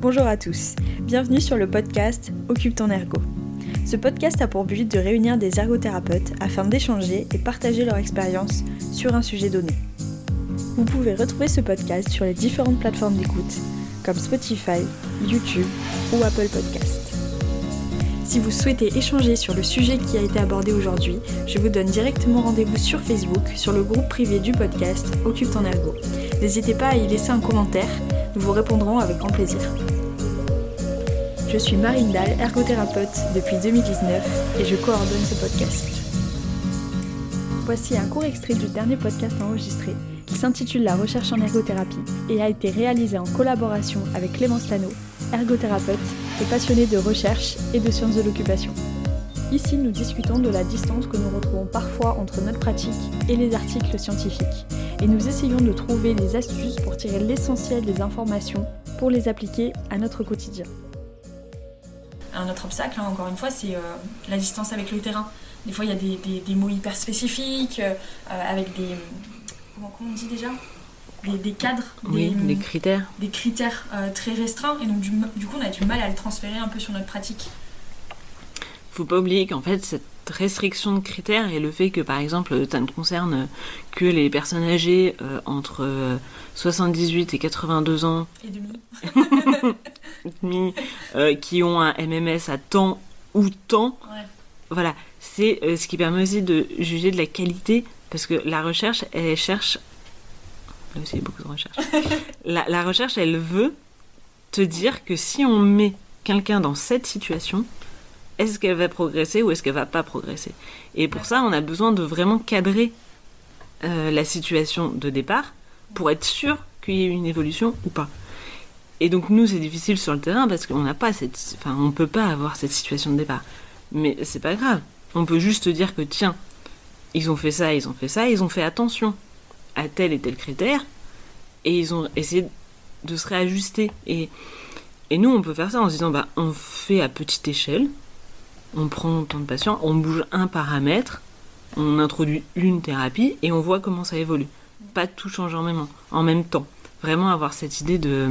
Bonjour à tous, bienvenue sur le podcast Occupe ton ergo. Ce podcast a pour but de réunir des ergothérapeutes afin d'échanger et partager leur expérience sur un sujet donné. Vous pouvez retrouver ce podcast sur les différentes plateformes d'écoute comme Spotify, YouTube ou Apple Podcast. Si vous souhaitez échanger sur le sujet qui a été abordé aujourd'hui, je vous donne directement rendez-vous sur Facebook sur le groupe privé du podcast Occupe ton ergo. N'hésitez pas à y laisser un commentaire, nous vous répondrons avec grand plaisir. Je suis Marine Dahl, ergothérapeute depuis 2019 et je coordonne ce podcast. Voici un court extrait du dernier podcast enregistré qui s'intitule La recherche en ergothérapie et a été réalisé en collaboration avec Clémence Lano, ergothérapeute et passionnée de recherche et de sciences de l'occupation. Ici, nous discutons de la distance que nous retrouvons parfois entre notre pratique et les articles scientifiques, et nous essayons de trouver des astuces pour tirer l'essentiel des informations pour les appliquer à notre quotidien. Un autre obstacle, hein, encore une fois, c'est euh, la distance avec le terrain. Des fois, il y a des, des, mots hyper spécifiques, euh, avec des. Comment, on dit déjà? Des, cadres, oui, des, critères. Des critères euh, très restreints, et donc du, du, coup, on a du mal à le transférer un peu sur notre pratique. Faut pas oublier qu'en fait, cette restriction de critères et le fait que, par exemple, ça ne concerne que les personnes âgées entre 78 et 82 ans. Et demi. Euh, qui ont un MMS à temps ou temps. Voilà, c'est euh, ce qui permet aussi de juger de la qualité, parce que la recherche, elle cherche. Là aussi, il y a beaucoup de recherche. la, recherche, elle veut te dire que si on met quelqu'un dans cette situation, est-ce qu'elle va progresser ou est-ce qu'elle va pas progresser Et pour ça, on a besoin de vraiment cadrer euh, la situation de départ pour être sûr qu'il y ait une évolution ou pas. Et donc nous, c'est difficile sur le terrain parce qu'on n'a pas cette, enfin, on peut pas avoir cette situation de départ. Mais c'est pas grave. On peut juste dire que tiens, ils ont fait ça, ils ont fait ça, ils ont fait attention à tel et tel critère et ils ont essayé de se réajuster. Et, et nous, on peut faire ça en se disant bah, on fait à petite échelle, on prend tant de patients, on bouge un paramètre, on introduit une thérapie et on voit comment ça évolue. Pas tout changer en même, en même temps. Vraiment avoir cette idée de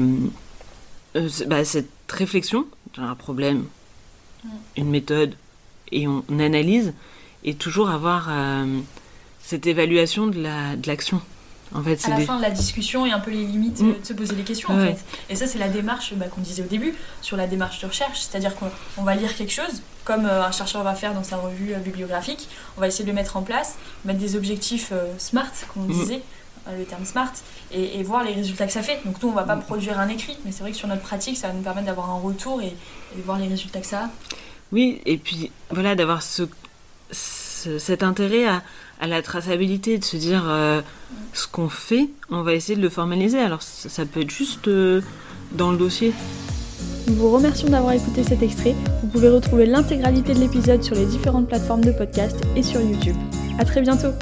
euh, bah, cette réflexion, un problème, une méthode, et on, analyse, et toujours avoir euh, cette évaluation de l'action. La, en fait, à la fin de la discussion et un peu les limites mm. de se poser les questions en fait. Et ça c'est la démarche bah, qu'on disait au début sur la démarche de recherche, c'est-à-dire qu'on va lire quelque chose comme euh, un chercheur va faire dans sa revue bibliographique, on va essayer de le mettre en place, mettre des objectifs smart comme on mm. disait, le terme smart, et, voir les résultats que ça fait. Donc nous, on va pas mm. produire un écrit, mais c'est vrai que sur notre pratique, ça va nous permettre d'avoir un retour et, de voir les résultats que ça a. Oui, et puis voilà, d'avoir ce, cet intérêt à, à, la traçabilité, de se dire euh, ce qu'on fait, on va essayer de le formaliser. Alors ça, peut être juste euh, dans le dossier. Nous vous remercions d'avoir écouté cet extrait. Vous pouvez retrouver l'intégralité de l'épisode sur les différentes plateformes de podcast et sur YouTube. A très bientôt